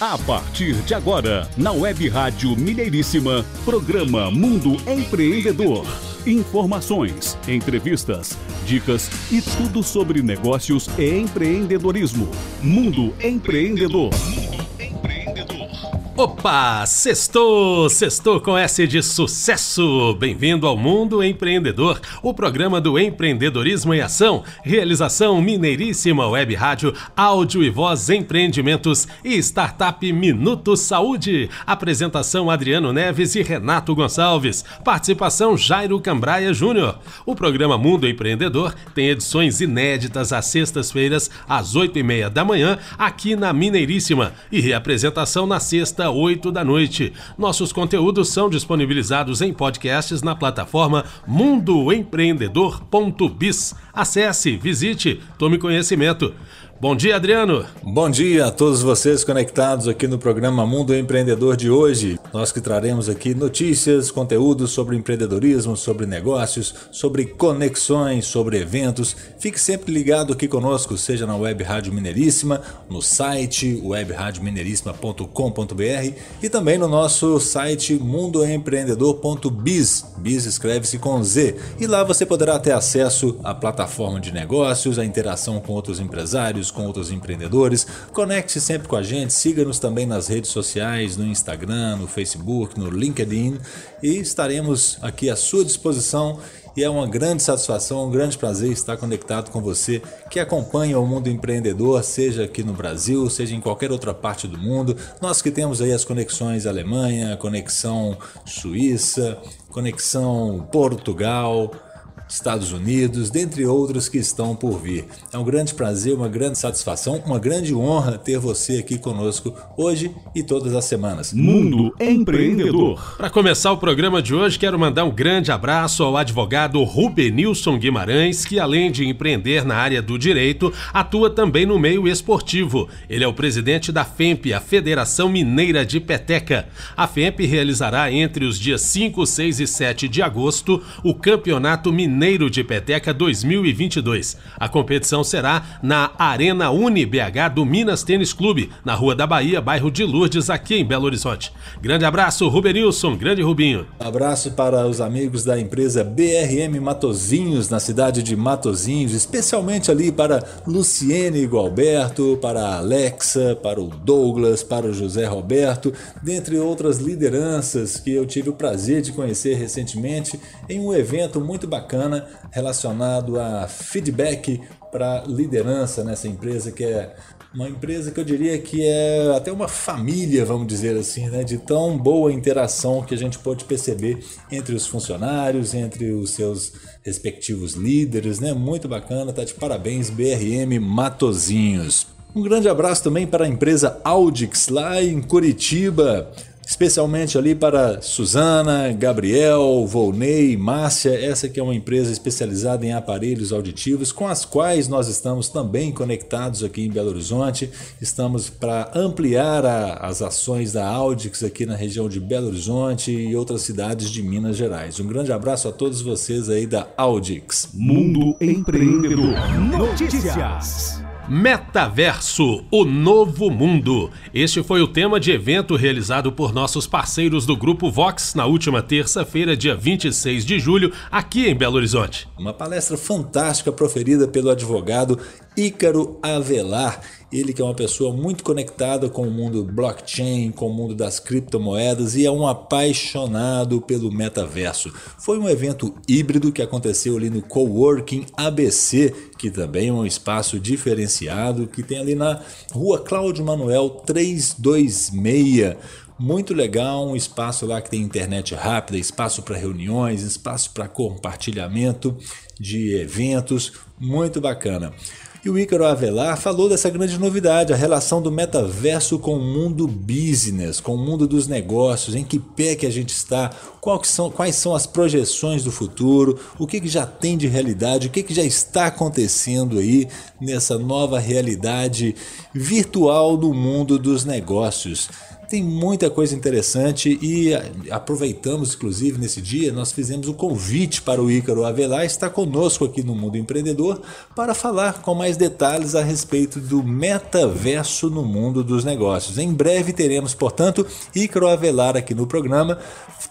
A partir de agora, na Web Rádio Mineiríssima, programa Mundo Empreendedor. Informações, entrevistas, dicas e tudo sobre negócios e empreendedorismo. Mundo Empreendedor. Opa, sextou, sextou com S de sucesso. Bem-vindo ao Mundo Empreendedor, o programa do empreendedorismo em ação, realização mineiríssima web rádio, áudio e voz empreendimentos e startup Minuto Saúde. Apresentação Adriano Neves e Renato Gonçalves. Participação Jairo Cambraia Júnior. O programa Mundo Empreendedor tem edições inéditas às sextas-feiras às oito e meia da manhã aqui na Mineiríssima e reapresentação na sexta 8 da noite. Nossos conteúdos são disponibilizados em podcasts na plataforma mundoempreendedor.biz. Acesse, visite, tome conhecimento. Bom dia, Adriano. Bom dia a todos vocês conectados aqui no programa Mundo Empreendedor de hoje. Nós que traremos aqui notícias, conteúdos sobre empreendedorismo, sobre negócios, sobre conexões, sobre eventos. Fique sempre ligado aqui conosco, seja na Web Rádio Mineiríssima, no site webradiomineiríssima.com.br e também no nosso site mundoempreendedor.biz. Biz escreve-se com Z. E lá você poderá ter acesso à plataforma de negócios, à interação com outros empresários com outros empreendedores. Conecte-se sempre com a gente, siga-nos também nas redes sociais, no Instagram, no Facebook, no LinkedIn e estaremos aqui à sua disposição. E é uma grande satisfação, um grande prazer estar conectado com você que acompanha o mundo empreendedor, seja aqui no Brasil, seja em qualquer outra parte do mundo. Nós que temos aí as conexões Alemanha, conexão Suíça, conexão Portugal, Estados Unidos, dentre outros que estão por vir. É um grande prazer, uma grande satisfação, uma grande honra ter você aqui conosco hoje e todas as semanas. Mundo Empreendedor. Para começar o programa de hoje, quero mandar um grande abraço ao advogado Rubenilson Guimarães, que além de empreender na área do direito, atua também no meio esportivo. Ele é o presidente da FEMP, a Federação Mineira de Peteca. A FEMP realizará entre os dias 5, 6 e 7 de agosto o Campeonato Mineiro Mineiro de Peteca 2022. A competição será na Arena UniBH do Minas Tênis Clube, na Rua da Bahia, bairro de Lourdes, aqui em Belo Horizonte. Grande abraço, Rubenilson, grande Rubinho. Abraço para os amigos da empresa BRM Matozinhos, na cidade de Matozinhos, especialmente ali para Luciene Gualberto, para a Alexa, para o Douglas, para o José Roberto, dentre outras lideranças que eu tive o prazer de conhecer recentemente em um evento muito bacana bacana relacionado a feedback para liderança nessa empresa que é uma empresa que eu diria que é até uma família, vamos dizer assim, né? de tão boa interação que a gente pode perceber entre os funcionários, entre os seus respectivos líderes, né? Muito bacana, tá de parabéns, BRM Matozinhos. Um grande abraço também para a empresa Audix lá em Curitiba especialmente ali para Suzana, Gabriel, Volney, Márcia, essa que é uma empresa especializada em aparelhos auditivos com as quais nós estamos também conectados aqui em Belo Horizonte. Estamos para ampliar a, as ações da Audix aqui na região de Belo Horizonte e outras cidades de Minas Gerais. Um grande abraço a todos vocês aí da Audix. Mundo Empreendedor. Notícias. Metaverso, o novo mundo. Este foi o tema de evento realizado por nossos parceiros do Grupo Vox na última terça-feira, dia 26 de julho, aqui em Belo Horizonte. Uma palestra fantástica proferida pelo advogado Ícaro Avelar, ele que é uma pessoa muito conectada com o mundo blockchain, com o mundo das criptomoedas e é um apaixonado pelo metaverso. Foi um evento híbrido que aconteceu ali no Coworking ABC, que também é um espaço diferenciado, que tem ali na rua Cláudio Manuel 326 muito legal, um espaço lá que tem internet rápida, espaço para reuniões, espaço para compartilhamento de eventos, muito bacana. E o Ícaro Avelar falou dessa grande novidade, a relação do metaverso com o mundo business, com o mundo dos negócios, em que pé que a gente está, quais são, quais são as projeções do futuro, o que, que já tem de realidade, o que, que já está acontecendo aí nessa nova realidade virtual do mundo dos negócios. Tem muita coisa interessante e aproveitamos, inclusive, nesse dia, nós fizemos o um convite para o Ícaro Avelar estar conosco aqui no Mundo Empreendedor para falar com mais detalhes a respeito do metaverso no mundo dos negócios. Em breve teremos, portanto, Ícaro Avelar aqui no programa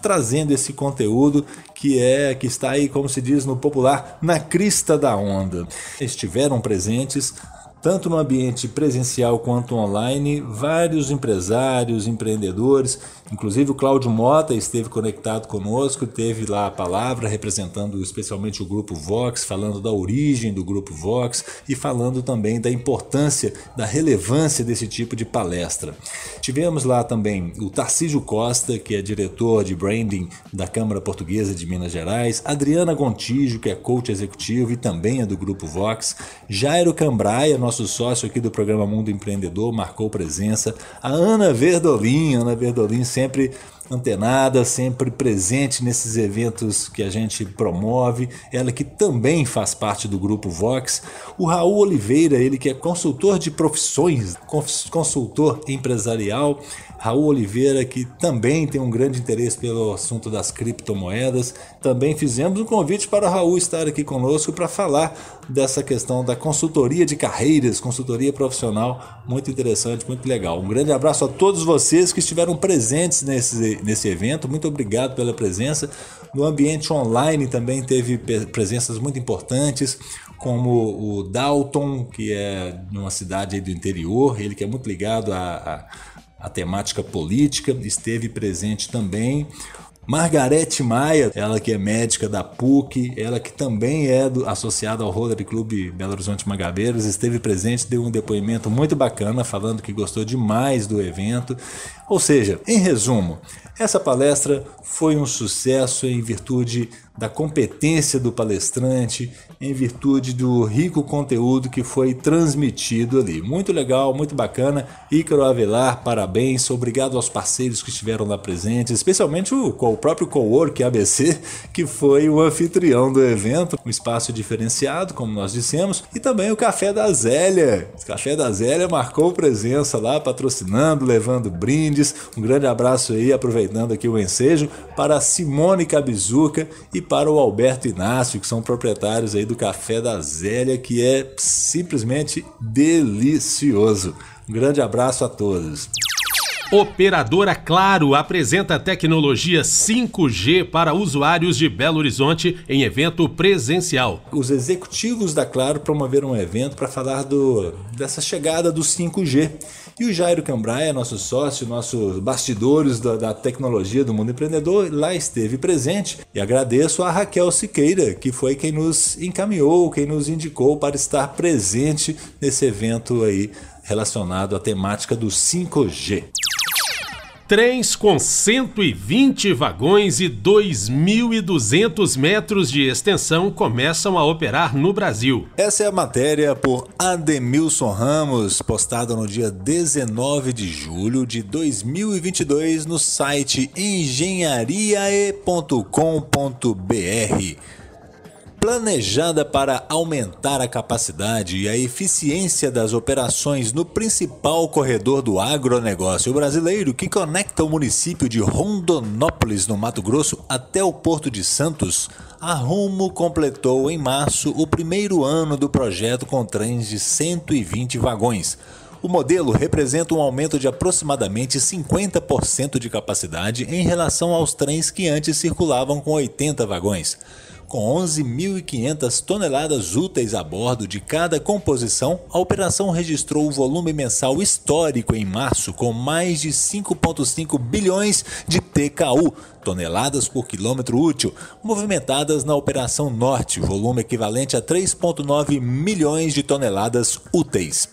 trazendo esse conteúdo que é que está aí, como se diz no popular, na crista da onda. Estiveram presentes tanto no ambiente presencial quanto online, vários empresários, empreendedores, inclusive o Cláudio Mota esteve conectado conosco, teve lá a palavra representando especialmente o grupo Vox, falando da origem do grupo Vox e falando também da importância, da relevância desse tipo de palestra. Tivemos lá também o Tarcísio Costa, que é diretor de branding da Câmara Portuguesa de Minas Gerais, Adriana Gontijo, que é coach executivo e também é do grupo Vox, Jairo Cambraia, nosso nosso sócio aqui do programa Mundo Empreendedor, marcou presença. A Ana Verdolin, Ana Verdolin sempre antenada, sempre presente nesses eventos que a gente promove. Ela que também faz parte do grupo Vox. O Raul Oliveira, ele que é consultor de profissões, consultor empresarial Raul Oliveira, que também tem um grande interesse pelo assunto das criptomoedas. Também fizemos um convite para o Raul estar aqui conosco para falar dessa questão da consultoria de carreiras, consultoria profissional, muito interessante, muito legal. Um grande abraço a todos vocês que estiveram presentes nesse, nesse evento, muito obrigado pela presença. No ambiente online também teve presenças muito importantes, como o Dalton, que é numa cidade do interior, ele que é muito ligado a, a a temática política, esteve presente também. Margarete Maia, ela que é médica da PUC, ela que também é do, associada ao Rotary Clube Belo Horizonte Magabeiros, esteve presente, deu um depoimento muito bacana, falando que gostou demais do evento. Ou seja, em resumo, essa palestra foi um sucesso em virtude da competência do palestrante, em virtude do rico conteúdo que foi transmitido ali. Muito legal, muito bacana. Ícaro Avelar, parabéns. Obrigado aos parceiros que estiveram lá presentes, especialmente o, o próprio Cowork ABC, que foi o anfitrião do evento. Um espaço diferenciado, como nós dissemos, e também o Café da Zélia. O Café da Zélia marcou presença lá, patrocinando, levando brindes. Um grande abraço aí, aproveitando aqui o ensejo, para Simone Cabizuca e para o Alberto Inácio, que são proprietários aí do Café da Zélia, que é simplesmente delicioso. Um grande abraço a todos. Operadora Claro apresenta tecnologia 5G para usuários de Belo Horizonte em evento presencial. Os executivos da Claro promoveram um evento para falar do, dessa chegada do 5G. E o Jairo Cambraia, nosso sócio, nossos bastidores da, da, tecnologia do mundo empreendedor, lá esteve presente. E agradeço a Raquel Siqueira, que foi quem nos encaminhou, quem nos indicou para estar presente nesse evento aí relacionado à temática do 5G. Trens com 120 vagões e 2.200 metros de extensão começam a operar no Brasil. Essa é a matéria por Ademilson Ramos, postada no dia 19 de julho de 2022 no site engenhariae.com.br planejada para aumentar a capacidade e a eficiência das operações no principal corredor do agronegócio brasileiro que conecta o município de Rondonópolis, no Mato Grosso, até o Porto de Santos. A Rumo completou em março o primeiro ano do projeto com trens de 120 vagões. O modelo representa um aumento de aproximadamente 50% de capacidade em relação aos trens que antes circulavam com 80 vagões. Com 11.500 toneladas úteis a bordo de cada composição, a operação registrou o volume mensal histórico em março, com mais de 5,5 bilhões de TKU, toneladas por quilômetro útil, movimentadas na Operação Norte, volume equivalente a 3,9 milhões de toneladas úteis.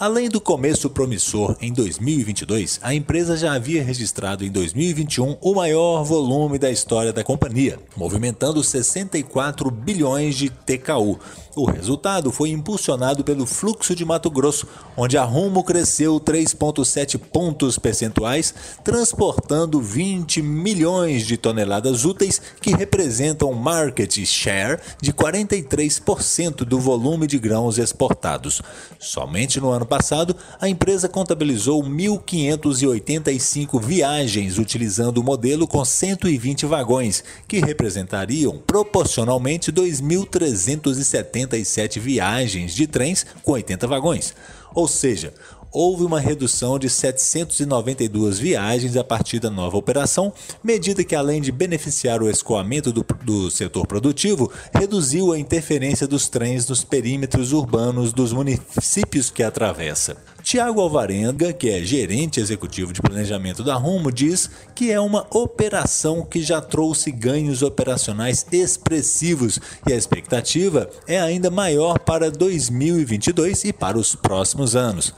Além do começo promissor em 2022, a empresa já havia registrado em 2021 o maior volume da história da companhia, movimentando 64 bilhões de TKU. O resultado foi impulsionado pelo fluxo de Mato Grosso, onde a Rumo cresceu 3,7 pontos percentuais, transportando 20 milhões de toneladas úteis, que representam market share de 43% do volume de grãos exportados. Somente no ano passado, a empresa contabilizou 1.585 viagens utilizando o modelo com 120 vagões, que representariam proporcionalmente 2.377 viagens de trens com 80 vagões. Ou seja, houve uma redução de 792 viagens a partir da nova operação, medida que, além de beneficiar o escoamento do, do, setor produtivo, reduziu a interferência dos trens nos perímetros urbanos dos municípios que atravessa. Tiago Alvarenga, que é gerente executivo de planejamento da Rumo, diz que é uma operação que já trouxe ganhos operacionais expressivos e a expectativa é ainda maior para 2022 e para os próximos anos.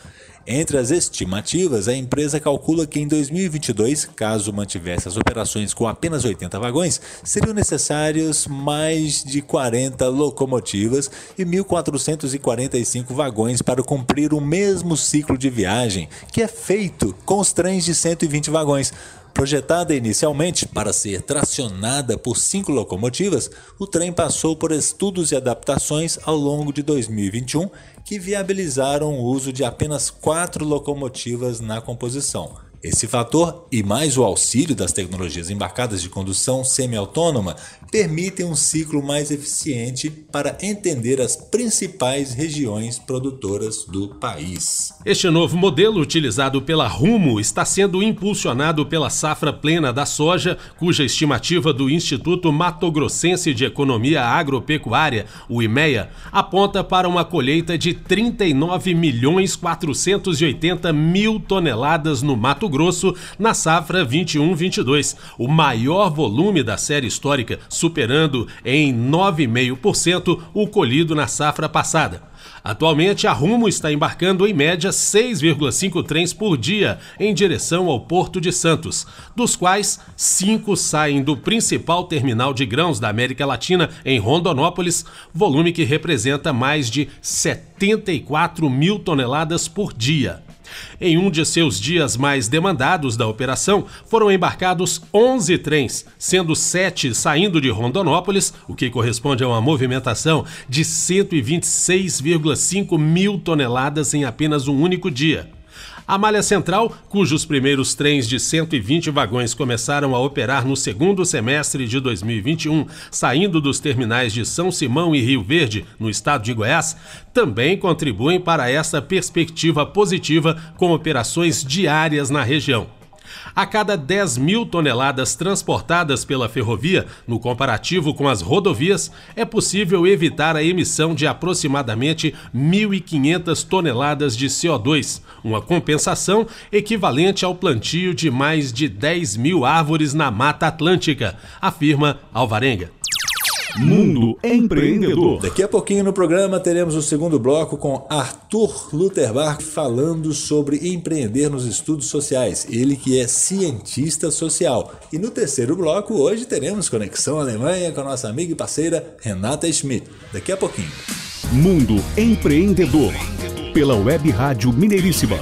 Entre as estimativas, a empresa calcula que em 2022, caso mantivesse as operações com apenas 80 vagões, seriam necessários mais de 40 locomotivas e 1.445 vagões para cumprir o mesmo ciclo de viagem que é feito com os trens de 120 vagões. Projetada inicialmente para ser tracionada por cinco locomotivas, o trem passou por estudos e adaptações ao longo de 2021 que viabilizaram o uso de apenas quatro locomotivas na composição. Esse fator e mais o auxílio das tecnologias embarcadas de condução semi-autônoma permitem um ciclo mais eficiente para entender as principais regiões produtoras do país. Este novo modelo, utilizado pela Rumo, está sendo impulsionado pela safra plena da soja, cuja estimativa do Instituto Mato Grossense de Economia Agropecuária, o IMEA, aponta para uma colheita de 39 milhões 480 mil toneladas no Mato Grosso na safra 21-22, o maior volume da série histórica superando em 9,5% o colhido na safra passada. Atualmente, a Rumo está embarcando em média 6,5 trens por dia em direção ao Porto de Santos, dos quais cinco saem do principal terminal de grãos da América Latina em Rondonópolis, volume que representa mais de 74 mil toneladas por dia. Em um de seus dias mais demandados da operação, foram embarcados 11 trens, sendo sete saindo de Rondonópolis, o que corresponde a uma movimentação de 126,5 mil toneladas em apenas um único dia. A Malha Central, cujos primeiros trens de 120 vagões começaram a operar no segundo semestre de 2021, saindo dos terminais de São Simão e Rio Verde, no estado de Goiás, também contribuem para essa perspectiva positiva com operações diárias na região. A cada 10 mil toneladas transportadas pela ferrovia, no comparativo com as rodovias, é possível evitar a emissão de aproximadamente 1.500 toneladas de CO2, uma compensação equivalente ao plantio de mais de 10 mil árvores na Mata Atlântica, afirma Alvarenga. Mundo Empreendedor. Daqui a pouquinho no programa teremos o segundo bloco com Arthur Luterbar falando sobre empreender nos estudos sociais. Ele que é cientista social. E no terceiro bloco hoje teremos conexão Alemanha com a nossa amiga e parceira Renata Schmidt. Daqui a pouquinho. Mundo Empreendedor. Pela Web Rádio Mineiríssima